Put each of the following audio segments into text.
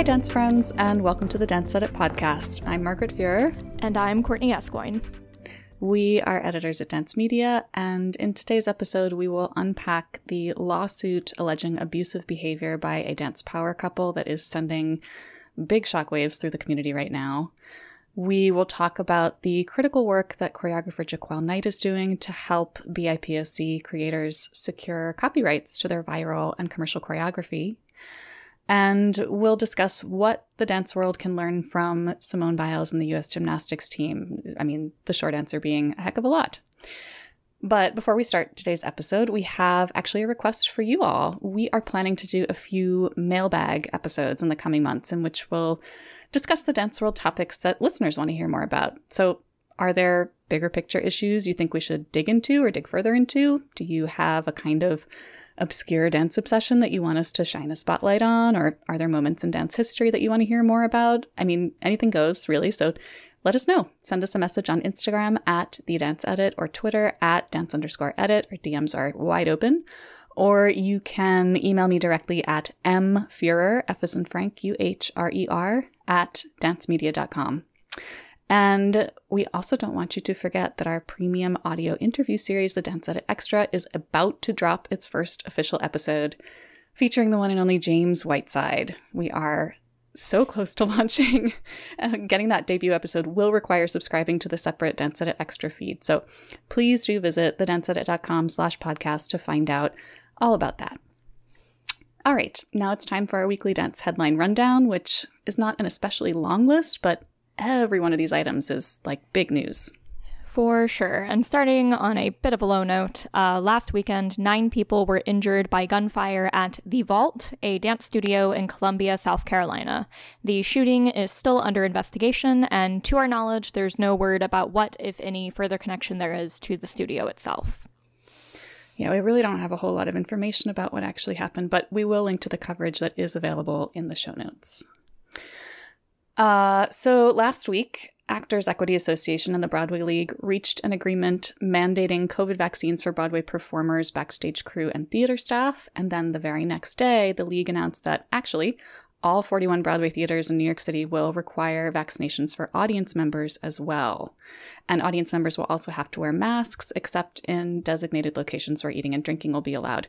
Hi, dance friends, and welcome to the Dance Edit podcast. I'm Margaret Fuhrer. And I'm Courtney Escoyne. We are editors at Dance Media, and in today's episode, we will unpack the lawsuit alleging abusive behavior by a dance power couple that is sending big shockwaves through the community right now. We will talk about the critical work that choreographer Jaquel Knight is doing to help BIPOC creators secure copyrights to their viral and commercial choreography. And we'll discuss what the dance world can learn from Simone Biles and the US gymnastics team. I mean, the short answer being a heck of a lot. But before we start today's episode, we have actually a request for you all. We are planning to do a few mailbag episodes in the coming months in which we'll discuss the dance world topics that listeners want to hear more about. So, are there bigger picture issues you think we should dig into or dig further into? Do you have a kind of obscure dance obsession that you want us to shine a spotlight on? Or are there moments in dance history that you want to hear more about? I mean, anything goes, really. So, let us know. Send us a message on Instagram at the dance edit or Twitter at dance underscore edit. Our DMs are wide open or you can email me directly at mfuhrer, F as in Frank, U H R E R, at dancemedia.com. And we also don't want you to forget that our premium audio interview series, The Dance Edit Extra, is about to drop its first official episode featuring the one and only James Whiteside. We are so close to launching. Uh, getting that debut episode will require subscribing to the separate Dance Edit Extra feed. So please do visit thedanceedit.com slash podcast to find out all about that. All right, now it's time for our weekly dance headline rundown, which is not an especially long list, but every one of these items is like big news. For sure. And starting on a bit of a low note, uh, last weekend, nine people were injured by gunfire at The Vault, a dance studio in Columbia, South Carolina. The shooting is still under investigation, and to our knowledge, there's no word about what, if any, further connection there is to the studio itself yeah, we really don't have a whole lot of information about what actually happened, but we will link to the coverage that is available in the show notes. Uh, so last week, Actors Equity Association and the Broadway League reached an agreement mandating COVID vaccines for Broadway performers, backstage crew, and theater staff. And then the very next day, the league announced that actually all 41 Broadway theaters in New York City will require vaccinations for audience members as well. And audience members will also have to wear masks, except in designated locations where eating and drinking will be allowed.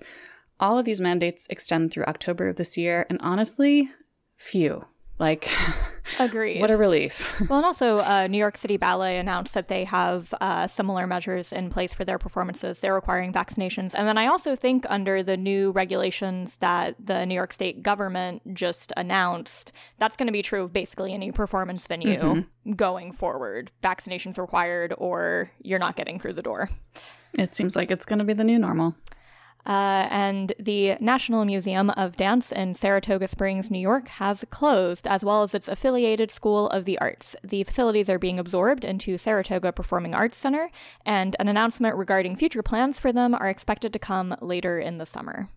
All of these mandates extend through October of this year, and honestly, phew. Like, agreed. what a relief. well, and also, uh, New York City Ballet announced that they have uh, similar measures in place for their performances. They're requiring vaccinations. And then I also think, under the new regulations that the New York State government just announced, that's going to be true of basically any performance venue mm-hmm. going forward. Vaccinations required, or you're not getting through the door. It seems like it's going to be the new normal. Uh, and the National Museum of Dance in Saratoga Springs, New York, has closed, as well as its affiliated School of the Arts. The facilities are being absorbed into Saratoga Performing Arts Center, and an announcement regarding future plans for them are expected to come later in the summer.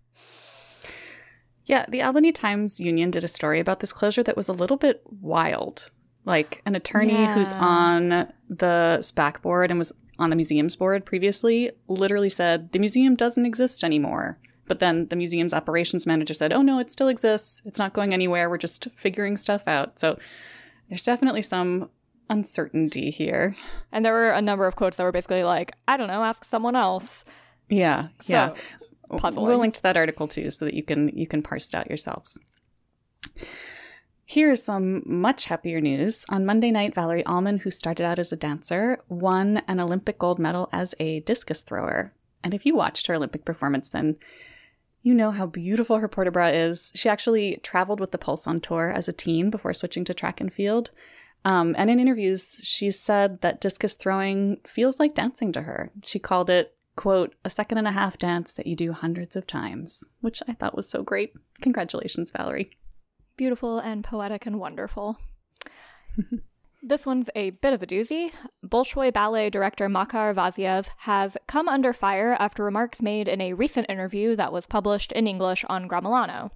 Yeah, the Albany Times Union did a story about this closure that was a little bit wild. Like an attorney yeah. who's on the SPAC board and was on the museum's board previously literally said the museum doesn't exist anymore. But then the museum's operations manager said, oh no, it still exists. It's not going anywhere. We're just figuring stuff out. So there's definitely some uncertainty here. And there were a number of quotes that were basically like, I don't know, ask someone else. Yeah. So, yeah. Puzzling. We'll link to that article too so that you can you can parse it out yourselves. Here's some much happier news. On Monday night, Valarie Allman, who started out as a dancer, won an Olympic gold medal as a discus thrower. And if you watched her Olympic performance, then you know how beautiful her port de bras is. She actually traveled with the Pulse on tour as a teen before switching to track and field. Um, and in interviews, she said that discus throwing feels like dancing to her. She called it, quote, a second and a half dance that you do hundreds of times, which I thought was so great. Congratulations, Valarie beautiful and poetic and wonderful. this one's a bit of a doozy. Bolshoi Ballet director Makhar Vaziev has come under fire after remarks made in a recent interview that was published in English on Gramilano.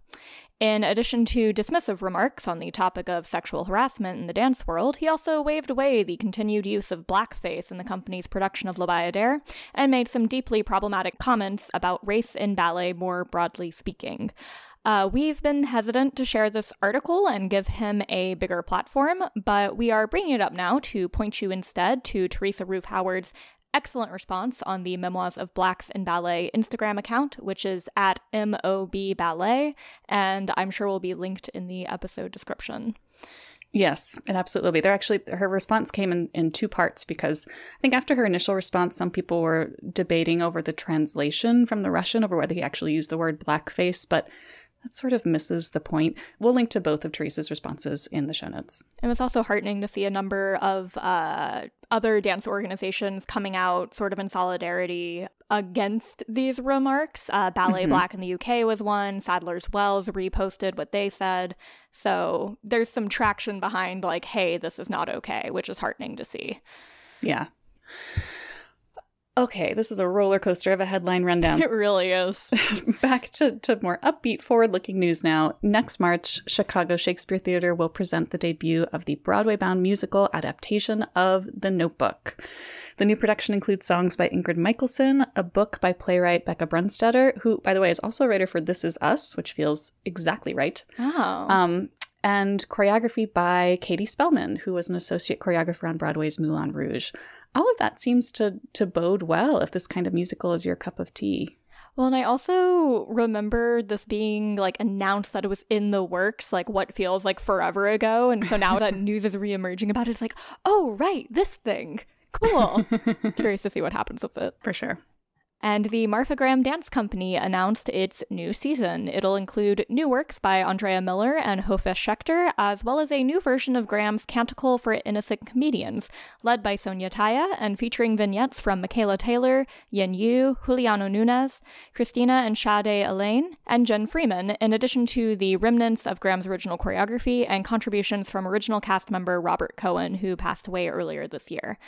In addition to dismissive remarks on the topic of sexual harassment in the dance world, he also waved away the continued use of blackface in the company's production of La Bayadere and made some deeply problematic comments about race in ballet more broadly speaking. Uh, we've been hesitant to share this article and give him a bigger platform, but we are bringing it up now to point you instead to Teresa Ruth Howard's excellent response on the Memoirs of Blacks in Ballet Instagram account, which is at MOB Ballet, and I'm sure will be linked in the episode description. Yes, it absolutely will be. There actually her response came in, in two parts because I think after her initial response, some people were debating over the translation from the Russian over whether he actually used the word blackface, but that sort of misses the point. We'll link to both of Teresa's responses in the show notes. It was also heartening to see a number of uh, other dance organizations coming out sort of in solidarity against these remarks. Uh, Ballet mm-hmm. Black in the UK was one. Sadler's Wells reposted what they said. So there's some traction behind, like, hey, this is not okay, which is heartening to see. Yeah. Okay, this is a roller coaster of a headline rundown. It really is. Back to, to more upbeat, forward looking news now. Next March, Chicago Shakespeare Theater will present the debut of the Broadway bound musical adaptation of The Notebook. The new production includes songs by Ingrid Michaelson, a book by playwright Bekah Brunstetter, who, by the way, is also a writer for This Is Us, which feels exactly right. Oh. Um, and choreography by Katie Spelman, who was an associate choreographer on Broadway's Moulin Rouge all of that seems to to bode well if this kind of musical is your cup of tea. Well, and I also remember this being like announced that it was in the works, like what feels like forever ago. And so now that news is reemerging about it, it's like, oh, right, this thing. Cool. Curious to see what happens with it. For sure. And the Martha Graham Dance Company announced its new season. It'll include new works by Andrea Miller and Hofesh Shechter, as well as a new version of Graham's Canticle for Innocent Comedians, led by Sonya Tayeh and featuring vignettes from Micaela Taylor, Yin Yue, Juliano Nunes, Christina and Sade Alleyne, and Jen Freeman, in addition to the remnants of Graham's original choreography and contributions from original cast member Robert Cohan, who passed away earlier this year.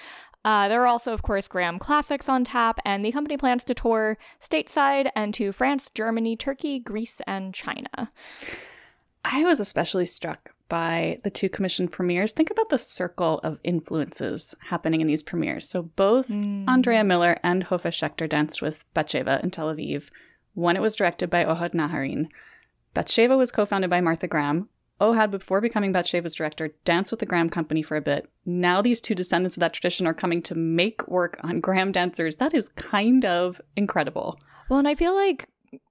Uh, there are also, of course, Graham Classics on tap, and the company plans to tour stateside and to France, Germany, Turkey, Greece, and China. I was especially struck by the two commissioned premieres. Think about the circle of influences happening in these premieres. So both mm. Andrea Miller and Hofesh Shechter danced with Batsheva in Tel Aviv. One, it was directed by Ohad Naharin. Batsheva was co-founded by Martha Graham, Ohad, before becoming Batsheva's director, danced with the Graham Company for a bit. Now these two descendants of that tradition are coming to make work on Graham dancers. That is kind of incredible. Well, and I feel like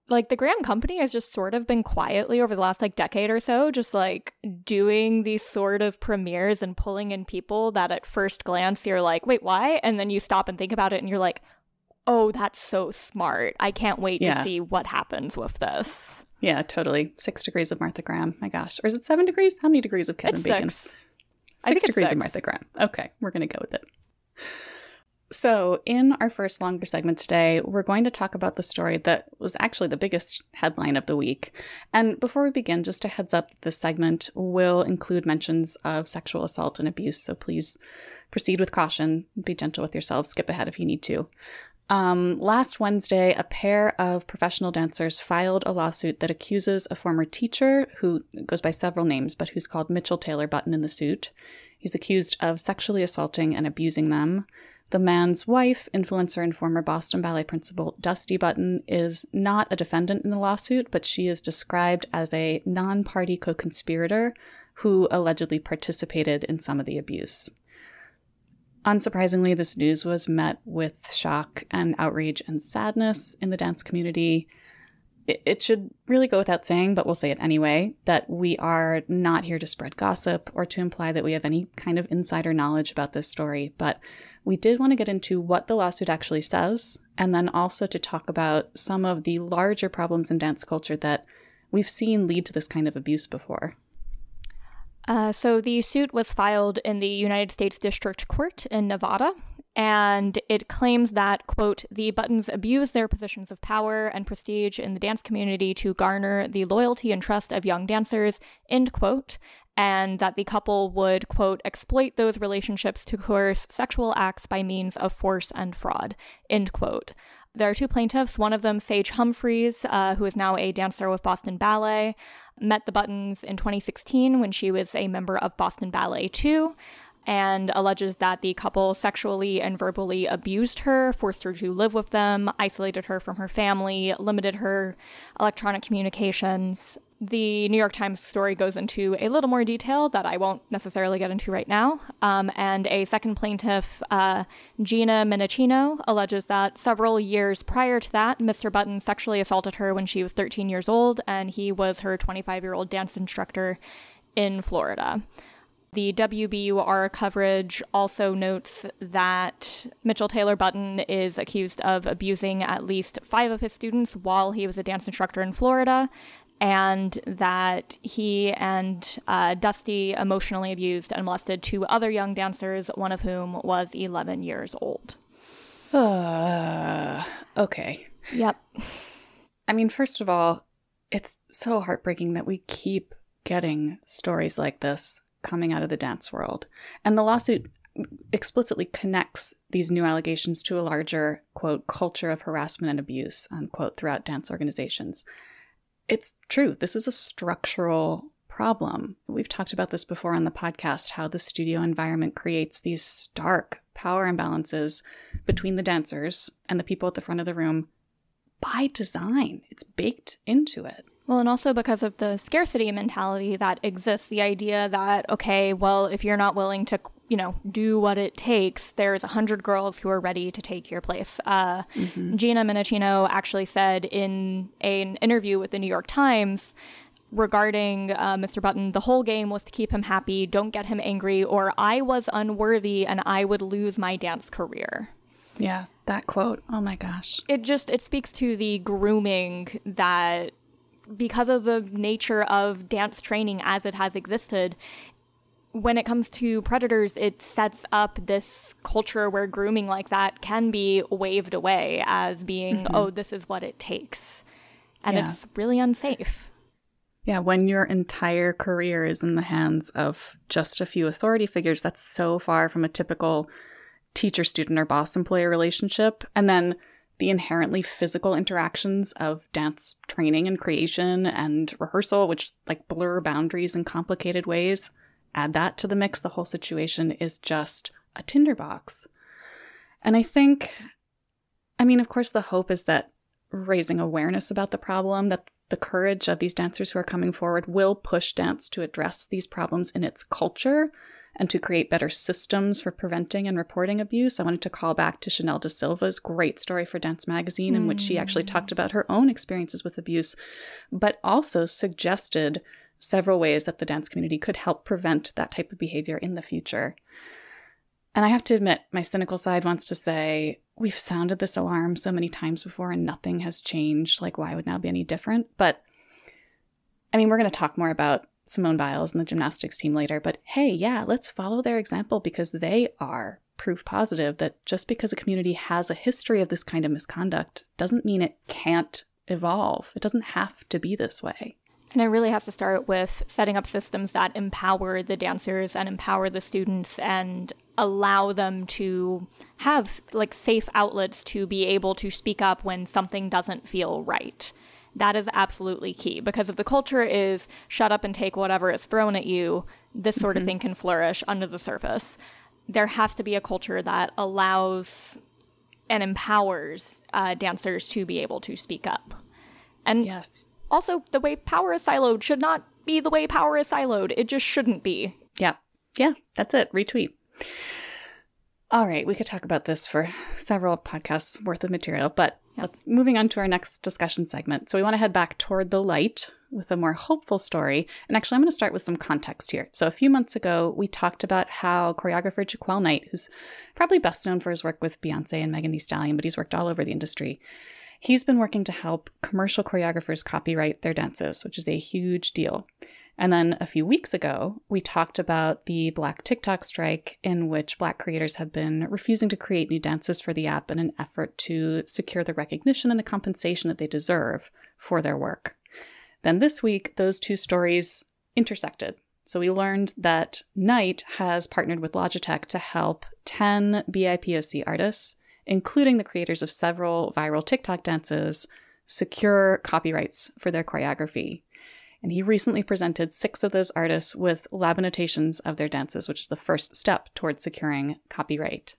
like the Graham Company has just sort of been quietly over the last like decade or so, just like doing these sort of premieres and pulling in people that at first glance you're like, wait, why? And then you stop and think about it and you're like, oh, that's so smart. I can't wait yeah. to see what happens with this. Yeah, totally. Six degrees of Martha Graham. My gosh. Or is it seven degrees? How many degrees of Kevin it's Bacon? Six, six degrees six. of Martha Graham. Okay, we're going to go with it. So, in our first longer segment today, we're going to talk about the story that was actually the biggest headline of the week. And before we begin, just a heads up this segment will include mentions of sexual assault and abuse. So, please proceed with caution, be gentle with yourselves, skip ahead if you need to. Um, last Wednesday, a pair of professional dancers filed a lawsuit that accuses a former teacher who goes by several names, but who's called Mitchell Taylor Button in the suit. He's accused of sexually assaulting and abusing them. The man's wife, influencer and former Boston Ballet principal Dusty Button, is not a defendant in the lawsuit, but she is described as a non party co conspirator who allegedly participated in some of the abuse. Unsurprisingly, this news was met with shock and outrage and sadness in the dance community. It, should really go without saying, but we'll say it anyway, that we are not here to spread gossip or to imply that we have any kind of insider knowledge about this story. But we did want to get into what the lawsuit actually says, and then also to talk about some of the larger problems in dance culture that we've seen lead to this kind of abuse before. Uh, so the suit was filed in the United States District Court in Nevada, and it claims that, quote, the Buttons abuse their positions of power and prestige in the dance community to garner the loyalty and trust of young dancers, end quote, and that the couple would, quote, exploit those relationships to coerce sexual acts by means of force and fraud, end quote. There are two plaintiffs, one of them, Sage Humphries, uh, who is now a dancer with Boston Ballet, met the Buttons in 2016 when she was a member of Boston Ballet too. and alleges that the couple sexually and verbally abused her, forced her to live with them, isolated her from her family, limited her electronic communications. The New York Times story goes into a little more detail that I won't necessarily get into right now. Um, and a second plaintiff, uh, Gina Menichino, alleges that several years prior to that, Mr. Button sexually assaulted her when she was 13 years old, and he was her 25 year old dance instructor in Florida. The WBUR coverage also notes that Mitchell Taylor Button is accused of abusing at least five of his students while he was a dance instructor in Florida, and that he and uh, Dusty emotionally abused and molested two other young dancers, one of whom was 11 years old. Uh, okay. Yep. I mean, first of all, it's so heartbreaking that we keep getting stories like this coming out of the dance world. And the lawsuit explicitly connects these new allegations to a larger, quote, culture of harassment and abuse, unquote, throughout dance organizations. It's true. This is a structural problem. We've talked about this before on the podcast how the studio environment creates these stark power imbalances between the dancers and the people at the front of the room by design. It's baked into it. Well, and also because of the scarcity mentality that exists, the idea that, okay, well, if you're not willing to, you know, do what it takes, there's a hundred girls who are ready to take your place. Uh, mm-hmm. Gina Menichino actually said in an interview with the New York Times regarding uh, Mr. Button, the whole game was to keep him happy, don't get him angry, or I was unworthy and I would lose my dance career. Yeah, that quote. Oh my gosh. It just it speaks to the grooming that because of the nature of dance training as it has existed, when it comes to predators, it sets up this culture where grooming like that can be waved away as being, mm-hmm. oh, this is what it takes. And yeah. it's really unsafe. Yeah, when your entire career is in the hands of just a few authority figures, that's so far from a typical teacher student or boss employee relationship. And then the inherently physical interactions of dance training and creation and rehearsal, which like blur boundaries in complicated ways, add that to the mix, the whole situation is just a tinderbox. And I think, I mean, of course, the hope is that raising awareness about the problem, that the courage of these dancers who are coming forward will push dance to address these problems in its culture and to create better systems for preventing and reporting abuse. I wanted to call back to Chanel DaSilva's great story for Dance Magazine, in which she actually hmm. talked about her own experiences with abuse, but also suggested several ways that the dance community could help prevent that type of behavior in the future. And I have to admit, my cynical side wants to say, we've sounded this alarm so many times before and nothing has changed. Like, why would now be any different? But I mean, we're going to talk more about Simone Biles and the gymnastics team later, but hey, yeah, let's follow their example because they are proof positive that just because a community has a history of this kind of misconduct doesn't mean it can't evolve. It doesn't have to be this way. And it really has to start with setting up systems that empower the dancers and empower the students and allow them to have like safe outlets to be able to speak up when something doesn't feel right. That is absolutely key because if the culture is shut up and take whatever is thrown at you, this sort mm-hmm. of thing can flourish under the surface. There has to be a culture that allows and empowers uh, dancers to be able to speak up. And yes. Also, the way power is siloed should not be the way power is siloed. It just shouldn't be. Yeah. Yeah, that's it. Retweet. All right, we could talk about this for several podcasts worth of material, but Let's moving on to our next discussion segment. So we want to head back toward the light with a more hopeful story. And actually, I'm going to start with some context here. So a few months ago, we talked about how choreographer Jaquel Knight, who's probably best known for his work with Beyonce and Megan Thee Stallion, but he's worked all over the industry. He's been working to help commercial choreographers copyright their dances, which is a huge deal. And then a few weeks ago, we talked about the Black TikTok strike, in which Black creators have been refusing to create new dances for the app in an effort to secure the recognition and the compensation that they deserve for their work. Then this week, those two stories intersected. So we learned that Knight has partnered with Logitech to help 10 BIPOC artists, including the creators of several viral TikTok dances, secure copyrights for their choreography. And he recently presented six of those artists with Labanotations of their dances, which is the first step towards securing copyright.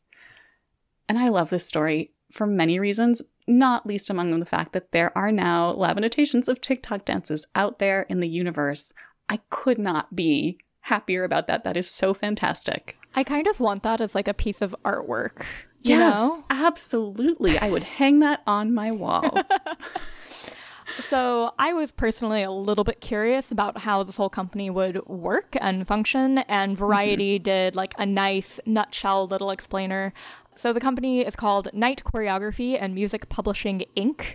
And I love this story for many reasons, not least among them the fact that there are now Labanotations of TikTok dances out there in the universe. I could not be happier about that. That is so fantastic. I kind of want that as like a piece of artwork. Yes, know? absolutely. I would hang that on my wall. So I was personally a little bit curious about how this whole company would work and function, and Variety mm-hmm. did like a nice nutshell little explainer. So the company is called Knight Choreography and Music Publishing Inc.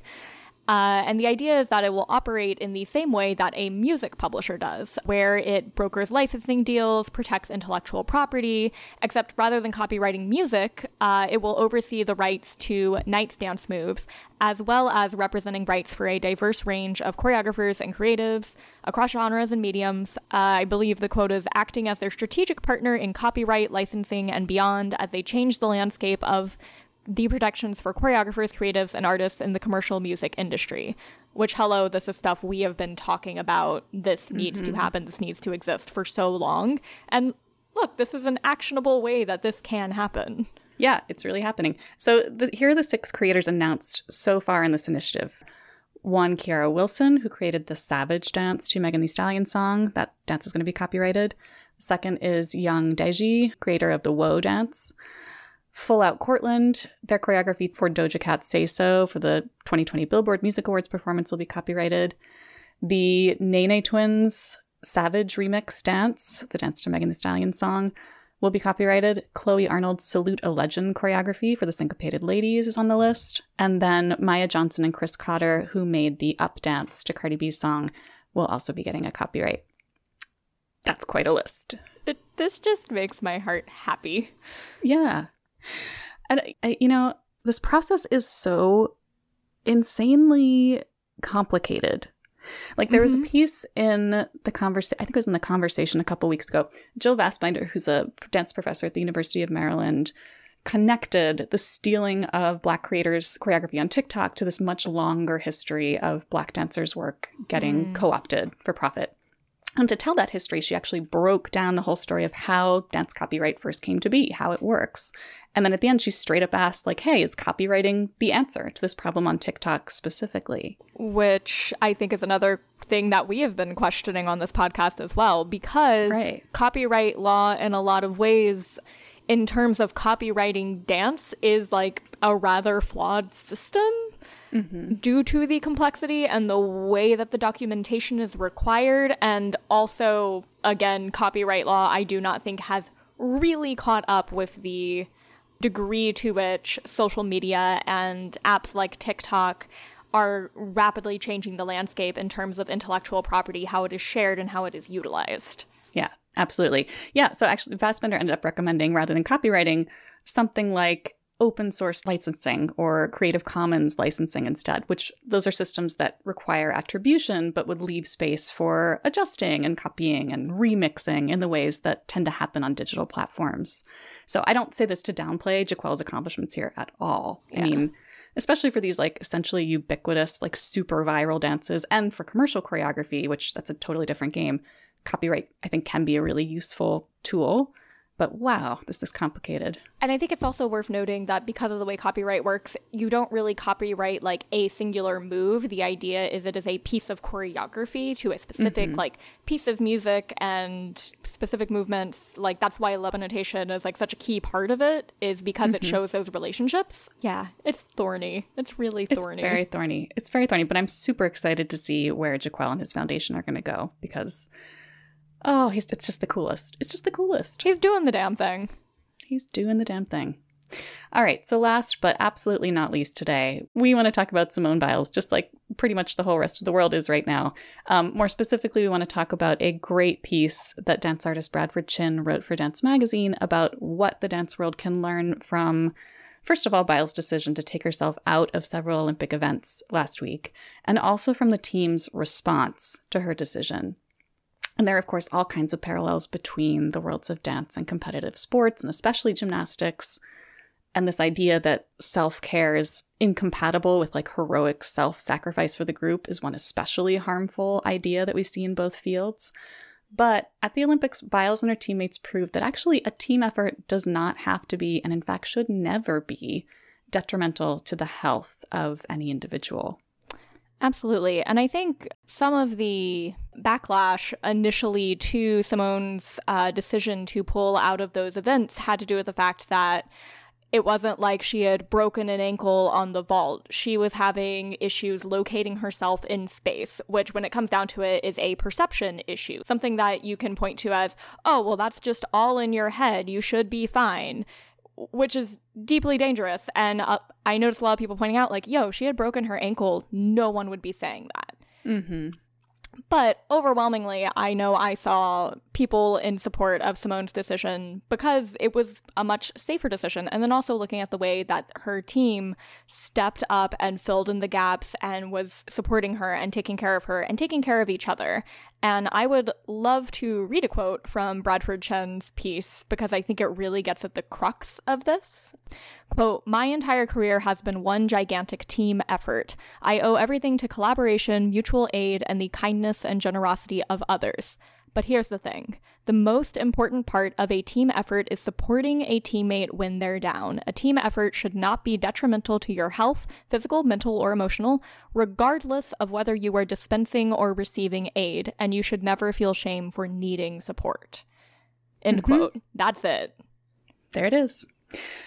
Uh, and the idea is that it will operate in the same way that a music publisher does, where it brokers licensing deals, protects intellectual property, except rather than copyrighting music, uh, it will oversee the rights to Knight's dance moves, as well as representing rights for a diverse range of choreographers and creatives across genres and mediums. Uh, I believe the quote is acting as their strategic partner in copyright, licensing, and beyond as they change the landscape of the protections for choreographers, creatives, and artists in the commercial music industry. Which, hello, this is stuff we have been talking about. This needs mm-hmm. to happen. This needs to exist for so long. And look, this is an actionable way that this can happen. Yeah, it's really happening. So the, here are the six creators announced so far in this initiative. One, Keara Wilson, who created the Savage dance to Megan Thee Stallion song. That dance is going to be copyrighted. Second is Young Deji, creator of the Woe dance. Full Out Courtland, their choreography for Doja Cat's Say So for the 2020 Billboard Music Awards performance will be copyrighted. The Nene Twins Savage remix dance, the dance to Megan Thee Stallion song, will be copyrighted. Chloe Arnold's Salute a Legend choreography for the Syncopated Ladies is on the list. And then Maya Johnson and Chris Cotter, who made the up dance to Cardi B's song, will also be getting a copyright. That's quite a list. It, this just makes my heart happy. Yeah. And, you know, this process is so insanely complicated. Like there mm-hmm. was a mm-hmm. piece in the conversation, I think it was in the conversation a couple weeks ago. Jill Vastbinder, who's a dance professor at the University of Maryland, connected the stealing of Black creators' choreography on TikTok to this much longer history of Black dancers' work getting mm. co opted for profit. And to tell that history, she actually broke down the whole story of how dance copyright first came to be, how it works. And then at the end, she straight up asked, like, hey, is copyrighting the answer to this problem on TikTok specifically? Which I think is another thing that we have been questioning on this podcast as well, because right. copyright law, in a lot of ways, in terms of copyrighting dance, is like a rather flawed system mm-hmm. due to the complexity and the way that the documentation is required. And also, again, copyright law, I do not think has really caught up with the degree to which social media and apps like TikTok are rapidly changing the landscape in terms of intellectual property, how it is shared, and how it is utilized. Yeah, absolutely. Yeah, so actually, Fassbender ended up recommending rather than copyrighting something like open source licensing or Creative Commons licensing instead, which those are systems that require attribution but would leave space for adjusting and copying and remixing in the ways that tend to happen on digital platforms. So I don't say this to downplay Jaquel's accomplishments here at all. Yeah. I mean, especially for these like essentially ubiquitous, like super viral dances and for commercial choreography, which that's a totally different game. Copyright, I think, can be a really useful tool. But wow, this is complicated. And I think it's also worth noting that because of the way copyright works, you don't really copyright like a singular move. The idea is it is a piece of choreography to a specific mm-hmm. like piece of music and specific movements. Like that's why Labanotation is like such a key part of it, is because mm-hmm. it shows those relationships. Yeah, it's thorny. It's really thorny. It's very thorny. It's very thorny, but I'm super excited to see where Jaquel and his foundation are going to go because Oh, he's it's just the coolest. It's just the coolest. He's doing the damn thing. He's doing the damn thing. All right, so last but absolutely not least today, we want to talk about Simone Biles, just like pretty much the whole rest of the world is right now. Um, more specifically, we want to talk about a great piece that dance artist Bradford Chin wrote for Dance Magazine about what the dance world can learn from, first of all, Biles' decision to take herself out of several Olympic events last week, and also from the team's response to her decision. And there are, of course, all kinds of parallels between the worlds of dance and competitive sports, and especially gymnastics. and this idea that self care is incompatible with like heroic self sacrifice for the group is one especially harmful idea that we see in both fields. But at the Olympics, Biles and her teammates proved that actually a team effort does not have to be, and in fact should never be, detrimental to the health of any individual. Absolutely. And I think some of the backlash initially to Simone's uh, decision to pull out of those events had to do with the fact that it wasn't like she had broken an ankle on the vault. She was having issues locating herself in space, which, when it comes down to it, is a perception issue. Something that you can point to as, oh, well, that's just all in your head. You should be fine which is deeply dangerous. And uh, I noticed a lot of people pointing out, like, yo, she had broken her ankle. No one would be saying that. Mm-hmm. But overwhelmingly, I know I saw people in support of Simone's decision because it was a much safer decision. And then also looking at the way that her team stepped up and filled in the gaps and was supporting her and taking care of her and taking care of each other. And I would love to read a quote from Bradford Chin's piece because I think it really gets at the crux of this. Quote, My entire career has been one gigantic team effort. I owe everything to collaboration, mutual aid, and the kindness and generosity of others. But here's the thing the most important part of a team effort is supporting a teammate when they're down. A team effort should not be detrimental to your health, physical, mental, or emotional, regardless of whether you are dispensing or receiving aid, and you should never feel shame for needing support. End mm-hmm. quote. That's it. There it is.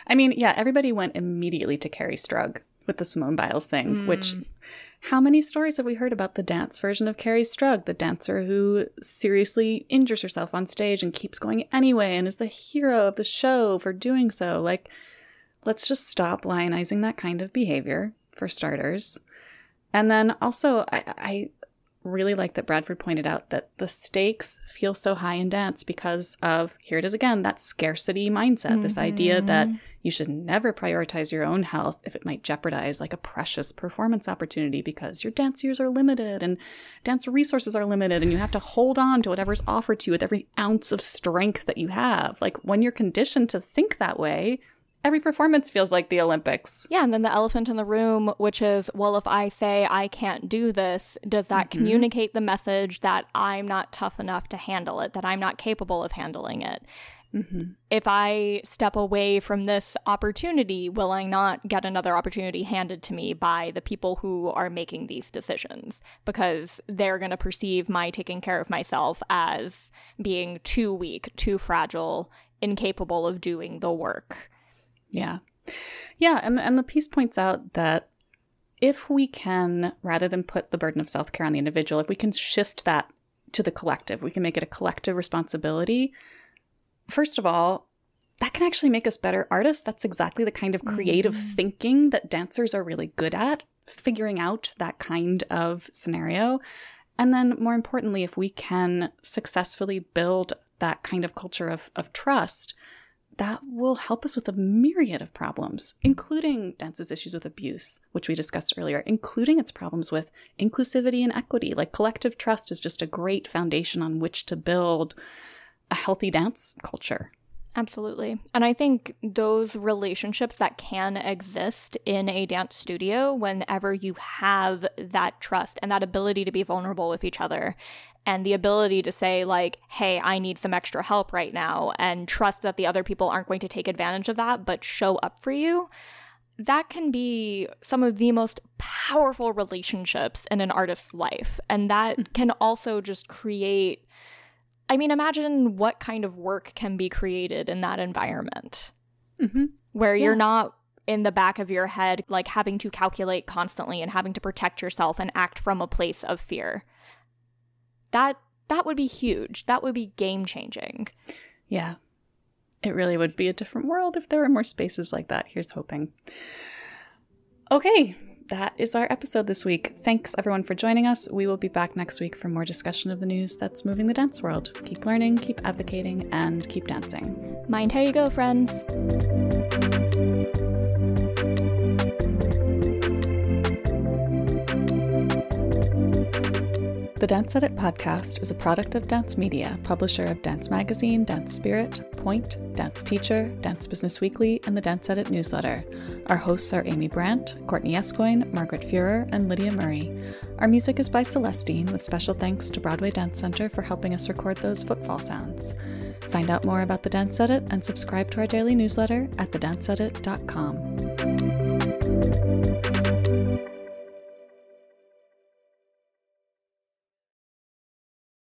I mean, yeah, everybody went immediately to Kerri Strug with the Simone Biles thing, mm. which how many stories have we heard about the dance version of Kerri Strug, the dancer who seriously injures herself on stage and keeps going anyway and is the hero of the show for doing so? Like, let's just stop lionizing that kind of behavior, for starters. And then also, I, I really like that Bradford pointed out that the stakes feel so high in dance because of, here it is again, that scarcity mindset, mm-hmm. this idea that you should never prioritize your own health if it might jeopardize like a precious performance opportunity because your dance years are limited and dance resources are limited and you have to hold on to whatever's offered to you with every ounce of strength that you have. Like when you're conditioned to think that way, every performance feels like the Olympics. Yeah, and then the elephant in the room, which is, well, if I say I can't do this, does that mm-hmm. communicate the message that I'm not tough enough to handle it, that I'm not capable of handling it? Mm-hmm. If I step away from this opportunity, will I not get another opportunity handed to me by the people who are making these decisions? Because they're going to perceive my taking care of myself as being too weak, too fragile, incapable of doing the work. Yeah. Yeah. And, and the piece points out that if we can, rather than put the burden of self care on the individual, if we can shift that to the collective, we can make it a collective responsibility. First of all, that can actually make us better artists. That's exactly the kind of creative mm. thinking that dancers are really good at, figuring out that kind of scenario. And then, more importantly, if we can successfully build that kind of culture of, of trust, that will help us with a myriad of problems, including dance's issues with abuse, which we discussed earlier, including its problems with inclusivity and equity. Like collective trust is just a great foundation on which to build a healthy dance culture. Absolutely. And I think those relationships that can exist in a dance studio whenever you have that trust and that ability to be vulnerable with each other and the ability to say like hey i need some extra help right now and trust that the other people aren't going to take advantage of that but show up for you that can be some of the most powerful relationships in an artist's life and that mm-hmm. can also just create i mean imagine what kind of work can be created in that environment mm-hmm. where yeah. you're not in the back of your head like having to calculate constantly and having to protect yourself and act from a place of fear that that would be huge. That would be game changing. Yeah. It really would be a different world if there were more spaces like that. Here's hoping. Okay, that is our episode this week. Thanks everyone for joining us. We will be back next week for more discussion of the news that's moving the dance world. Keep learning, keep advocating, and keep dancing. Mind how you go, friends. The Dance Edit podcast is a product of Dance Media, publisher of Dance Magazine, Dance Spirit, Point, Dance Teacher, Dance Business Weekly, and the Dance Edit newsletter. Our hosts are Amy Brandt, Courtney Escoyne, Margaret Fuhrer, and Lydia Murray. Our music is by Celestine, with special thanks to Broadway Dance Center for helping us record those footfall sounds. Find out more about the Dance Edit and subscribe to our daily newsletter at thedanceedit.com.